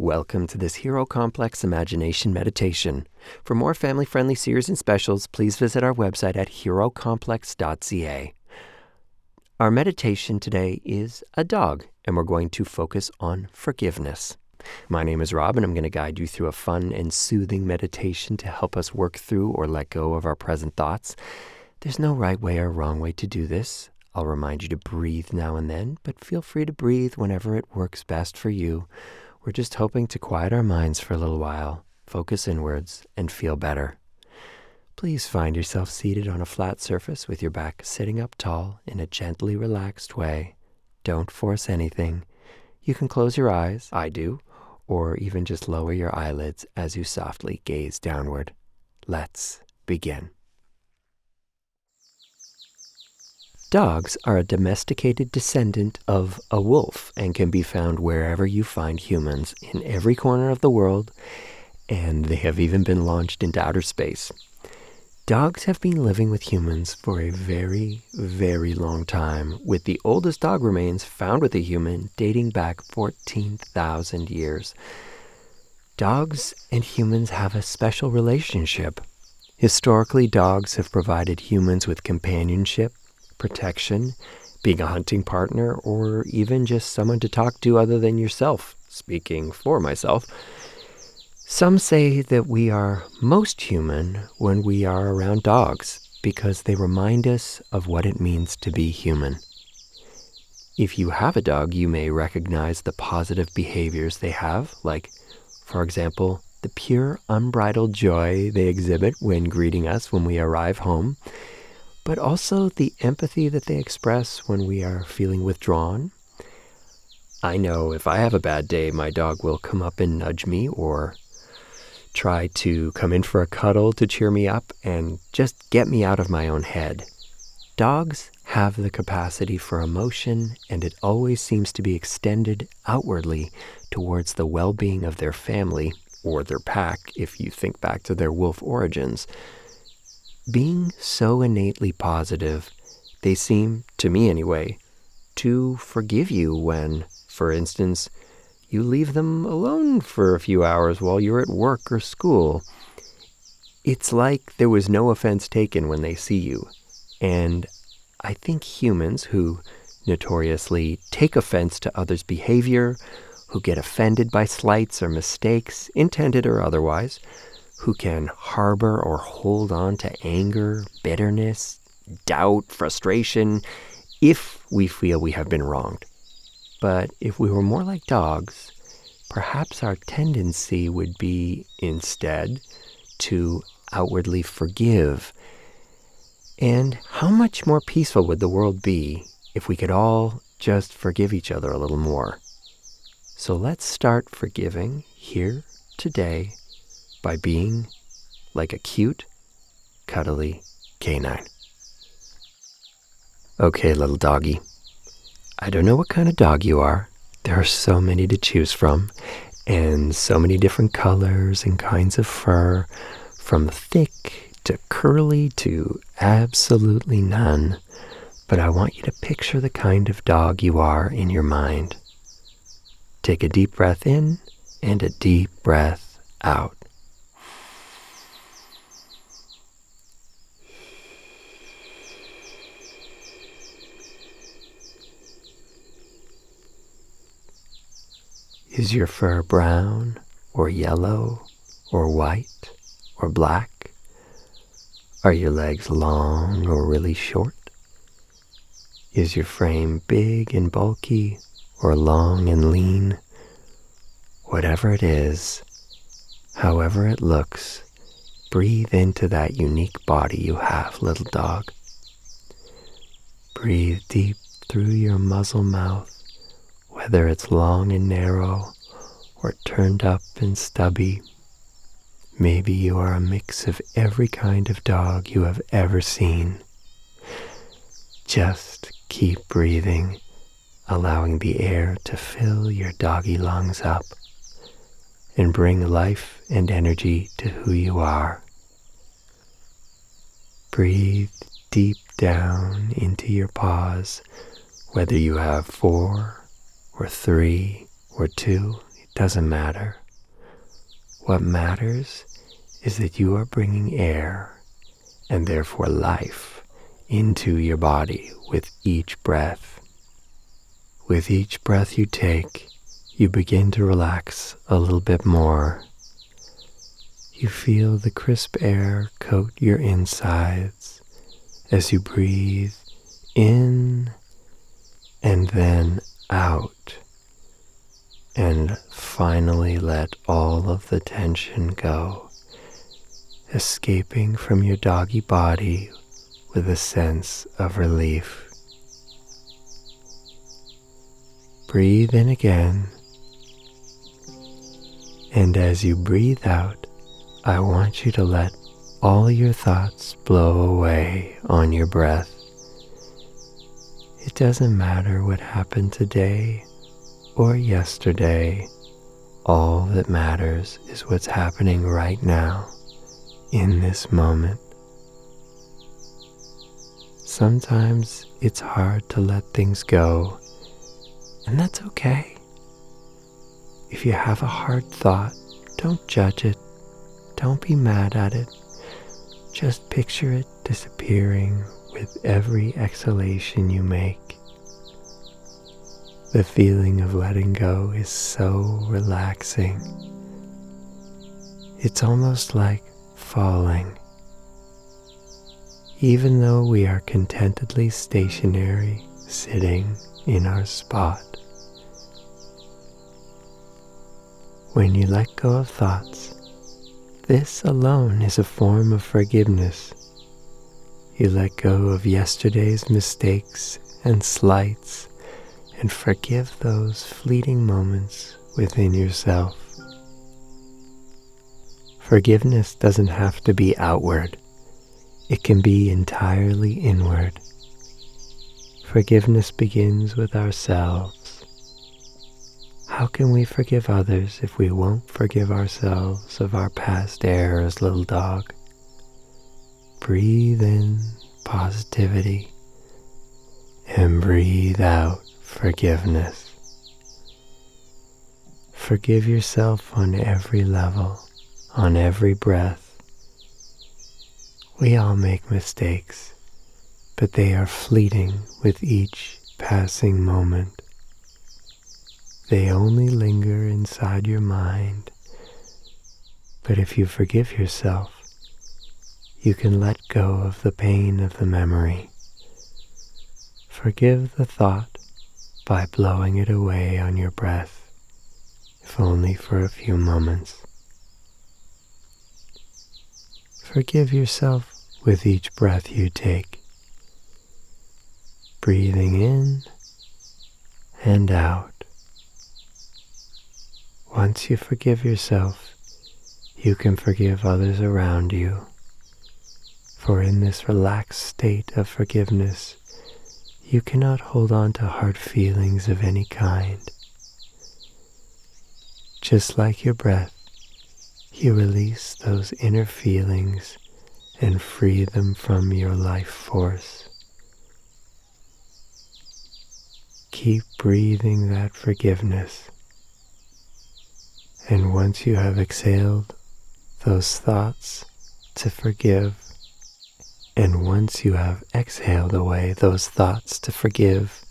Welcome to this Hero Complex Imagination Meditation. For more family friendly series and specials, please visit our website at herocomplex.ca. Our meditation today is a dog, and we're going to focus on forgiveness. My name is Rob, and I'm going to guide you through a fun and soothing meditation to help us work through or let go of our present thoughts. There's no right way or wrong way to do this. I'll remind you to breathe now and then, but feel free to breathe whenever it works best for you. We're just hoping to quiet our minds for a little while, focus inwards, and feel better. Please find yourself seated on a flat surface with your back sitting up tall in a gently relaxed way. Don't force anything. You can close your eyes, I do, or even just lower your eyelids as you softly gaze downward. Let's begin. Dogs are a domesticated descendant of a wolf and can be found wherever you find humans in every corner of the world, and they have even been launched into outer space. Dogs have been living with humans for a very, very long time, with the oldest dog remains found with a human dating back 14,000 years. Dogs and humans have a special relationship. Historically, dogs have provided humans with companionship, protection, being a hunting partner, or even just someone to talk to other than yourself, speaking for myself. Some say that we are most human when we are around dogs because they remind us of what it means to be human. If you have a dog, you may recognize the positive behaviors they have, like, for example, the pure, unbridled joy they exhibit when greeting us when we arrive home but also the empathy that they express when we are feeling withdrawn. I know if I have a bad day, my dog will come up and nudge me or try to come in for a cuddle to cheer me up and just get me out of my own head. Dogs have the capacity for emotion, and it always seems to be extended outwardly towards the well being of their family or their pack, if you think back to their wolf origins being so innately positive, they seem, to me anyway, to forgive you when, for instance, you leave them alone for a few hours while you're at work or school. It's like there was no offense taken when they see you. And I think humans who notoriously take offense to others' behavior, who get offended by slights or mistakes, intended or otherwise, who can harbor or hold on to anger, bitterness, doubt, frustration, if we feel we have been wronged. But if we were more like dogs, perhaps our tendency would be instead to outwardly forgive. And how much more peaceful would the world be if we could all just forgive each other a little more? So let's start forgiving here today by being like a cute, cuddly canine. Okay, little doggy. I don't know what kind of dog you are. There are so many to choose from, and so many different colors and kinds of fur, from thick to curly to absolutely none. But I want you to picture the kind of dog you are in your mind. Take a deep breath in and a deep breath out. Is your fur brown or yellow or white or black? Are your legs long or really short? Is your frame big and bulky or long and lean? Whatever it is, however it looks, breathe into that unique body you have, little dog. Breathe deep through your muzzle mouth whether it's long and narrow or turned up and stubby. Maybe you are a mix of every kind of dog you have ever seen. Just keep breathing, allowing the air to fill your doggy lungs up and bring life and energy to who you are. Breathe deep down into your paws, whether you have four or three or two. Doesn't matter. What matters is that you are bringing air and therefore life into your body with each breath. With each breath you take, you begin to relax a little bit more. You feel the crisp air coat your insides as you breathe in and then out. And finally let all of the tension go, escaping from your doggy body with a sense of relief. Breathe in again. And as you breathe out, I want you to let all your thoughts blow away on your breath. It doesn't matter what happened today or yesterday. All that matters is what's happening right now, in this moment. Sometimes it's hard to let things go, and that's okay. If you have a hard thought, don't judge it. Don't be mad at it. Just picture it disappearing with every exhalation you make. The feeling of letting go is so relaxing. It's almost like falling. Even though we are contentedly stationary, sitting in our spot. When you let go of thoughts, this alone is a form of forgiveness. You let go of yesterday's mistakes and slights and forgive those fleeting moments within yourself. Forgiveness doesn't have to be outward, it can be entirely inward. Forgiveness begins with ourselves. How can we forgive others if we won't forgive ourselves of our past errors, little dog? Breathe in positivity and breathe out forgiveness. Forgive yourself on every level, on every breath. We all make mistakes, but they are fleeting with each passing moment. They only linger inside your mind. But if you forgive yourself, you can let go of the pain of the memory. Forgive the thought by blowing it away on your breath, if only for a few moments. Forgive yourself with each breath you take, breathing in and out. Once you forgive yourself, you can forgive others around you. For in this relaxed state of forgiveness, you cannot hold on to hard feelings of any kind. Just like your breath, you release those inner feelings and free them from your life force. Keep breathing that forgiveness. And once you have exhaled those thoughts to forgive, and once you have exhaled away those thoughts to forgive,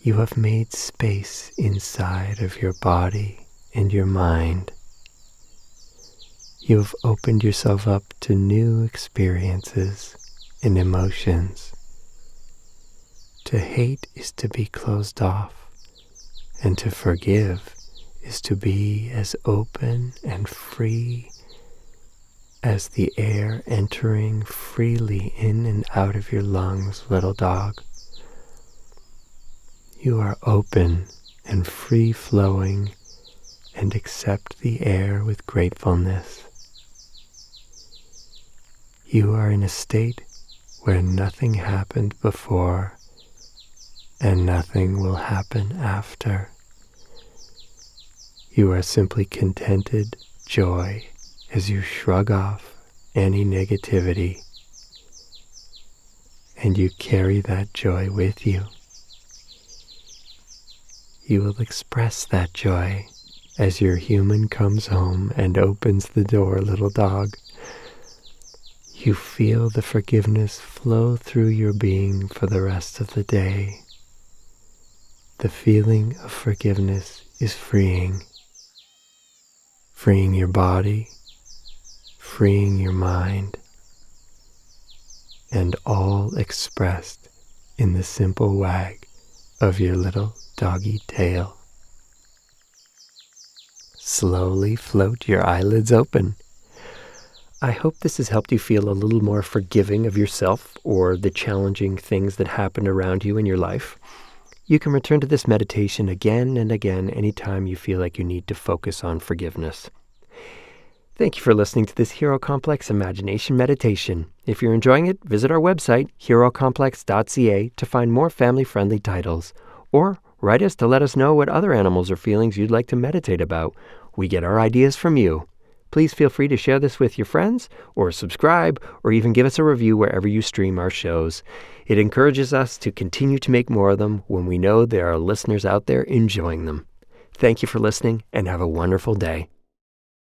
you have made space inside of your body and your mind. You have opened yourself up to new experiences and emotions. To hate is to be closed off, and to forgive is to be as open and free as the air entering freely in and out of your lungs, little dog. You are open and free flowing and accept the air with gratefulness. You are in a state where nothing happened before and nothing will happen after. You are simply contented joy as you shrug off any negativity and you carry that joy with you. You will express that joy as your human comes home and opens the door, little dog. You feel the forgiveness flow through your being for the rest of the day. The feeling of forgiveness is freeing. Freeing your body, freeing your mind, and all expressed in the simple wag of your little doggy tail. Slowly float your eyelids open. I hope this has helped you feel a little more forgiving of yourself or the challenging things that happen around you in your life. You can return to this meditation again and again anytime you feel like you need to focus on forgiveness. Thank you for listening to this Hero Complex Imagination Meditation. If you're enjoying it, visit our website, herocomplex.ca, to find more family friendly titles. Or Write us to let us know what other animals or feelings you'd like to meditate about. We get our ideas from you. Please feel free to share this with your friends, or subscribe, or even give us a review wherever you stream our shows. It encourages us to continue to make more of them when we know there are listeners out there enjoying them. Thank you for listening, and have a wonderful day.